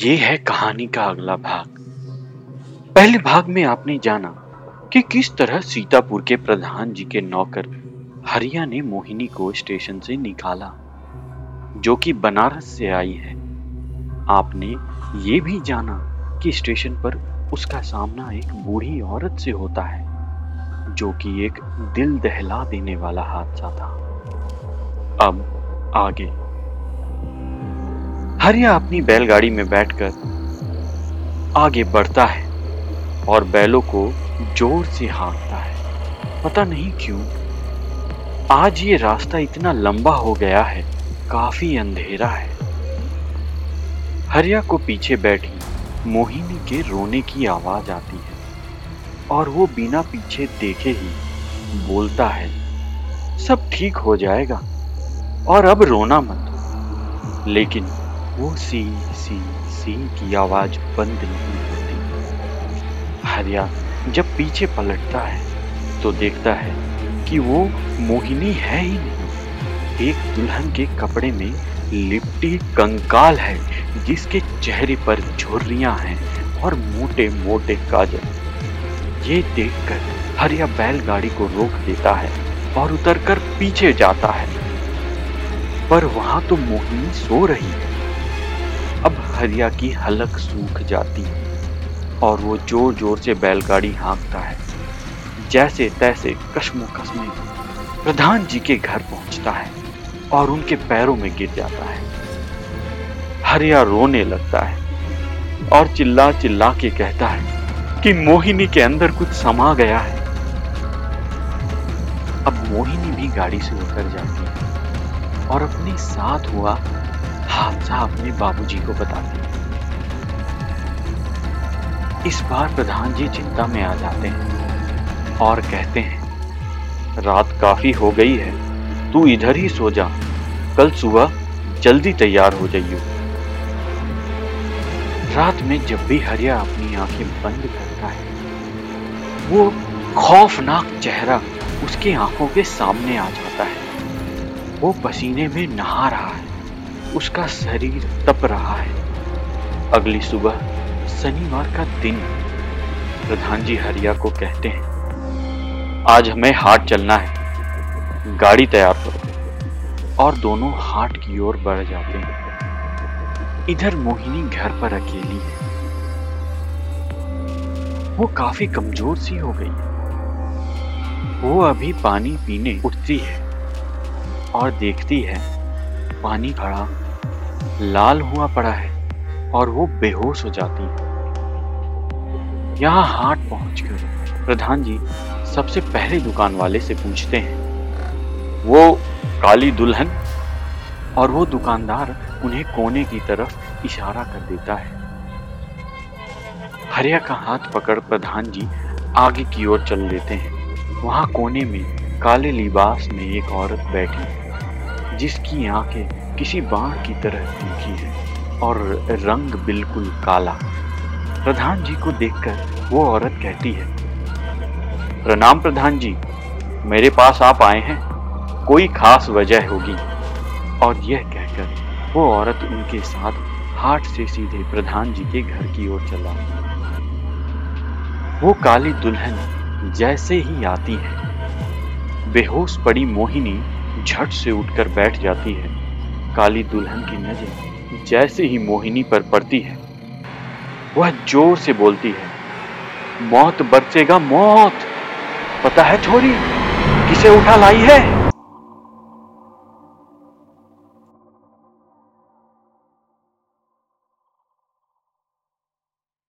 ये है कहानी का अगला भाग। पहले भाग में आपने जाना कि किस तरह सीतापुर के प्रधान जी के नौकर हरिया ने मोहिनी को स्टेशन से निकाला, जो कि बनारस से आई है। आपने ये भी जाना कि स्टेशन पर उसका सामना एक बूढ़ी औरत से होता है, जो कि एक दिल दहला देने वाला हादसा था। अब आगे। हरिया अपनी बैलगाड़ी में बैठकर आगे बढ़ता है और बैलों को ज़ोर से हाँकता है। पता नहीं क्यों, आज ये रास्ता इतना लंबा हो गया है, काफ़ी अंधेरा है। हरिया को पीछे बैठी मोहिनी के रोने की आवाज़ आती है और वो बिना पीछे देखे ही बोलता है, सब ठीक हो जाएगा और अब रोना मत। लेकिन वो सी सी सी की आवाज़ बंद नहीं होती। हरिया जब पीछे पलटता है तो देखता है कि वो मोहिनी है ही नहीं। एक दुल्हन के कपड़े में लिपटी कंकाल है, जिसके चेहरे पर झुर्रियाँ हैं और मोटे मोटे काजल। ये देखकर हरिया बैलगाड़ी को रोक देता है और उतरकर पीछे जाता है। पर वहाँ तो मोहिनी सो रही है। हरिया की हलक सूख जाती है और वो ज़ोर ज़ोर से बैलगाड़ी हाँकता है। जैसे तैसे कश्मो कश्मे प्रधान जी के घर पहुँचता है और उनके पैरों में गिर जाता है। हरिया रोने लगता है और चिल्ला चिल्ला के कहता है कि मोहिनी के अंदर कुछ समा गया है। अब मोहिनी भी गाड़ी से उतर जाती है और अपने साथ हुआ हादसा अपने बाबूजी को बताती इस बार प्रधान जी चिंता में आ जाते हैं और कहते हैं, रात काफ़ी हो गई है, तू इधर ही सो जा, कल सुबह जल्दी तैयार हो जाइयो। रात में जब भी हरिया अपनी आँखें बंद करता है, वो खौफनाक चेहरा उसकी आँखों के सामने आ जाता है। वो पसीने में नहा रहा है। उसका शरीर तप रहा है। अगली सुबह शनिवार का दिन। प्रधान जी हरिया को कहते हैं, आज हमें हाट चलना है। गाड़ी तैयार करो। और दोनों हाट की ओर बढ़ जाते हैं। इधर मोहिनी घर पर अकेली है। वो काफ़ी कमज़ोर सी हो गई है। वो अभी पानी पीने उठती है और देखती है पानी खड़ा, लाल हुआ पड़ा है और वो बेहोश हो जाती है। यहाँ हाट पहुंचकर प्रधान जी सबसे पहले दुकान वाले से पूछते हैं। वो काली दुल्हन? और वो दुकानदार उन्हें कोने की तरफ़ इशारा कर देता है। हरिया का हाथ पकड़ प्रधान जी आगे की ओर चल लेते हैं। वहाँ कोने में काले लिबास में एक औरत बैठी है। जिसकी आँखें किसी बाण की तरह तीखी है और रंग बिल्कुल काला। प्रधान जी को देखकर वो औरत कहती है, प्रणाम प्रधान जी, मेरे पास आप आए हैं। कोई खास वजह होगी। और यह कहकर वो औरत उनके साथ हाट से सीधे प्रधान जी के घर की ओर चला। वो काली दुल्हन जैसे ही आती है, बेहोश पड़ी मोहिनी झट से उठकर बैठ जाती है। काली दुल्हन की नज़र जैसे ही मोहिनी पर पड़ती है, वह ज़ोर से बोलती है, मौत बरसेगा, मौत! पता है छोरी, किसे उठा लाई है?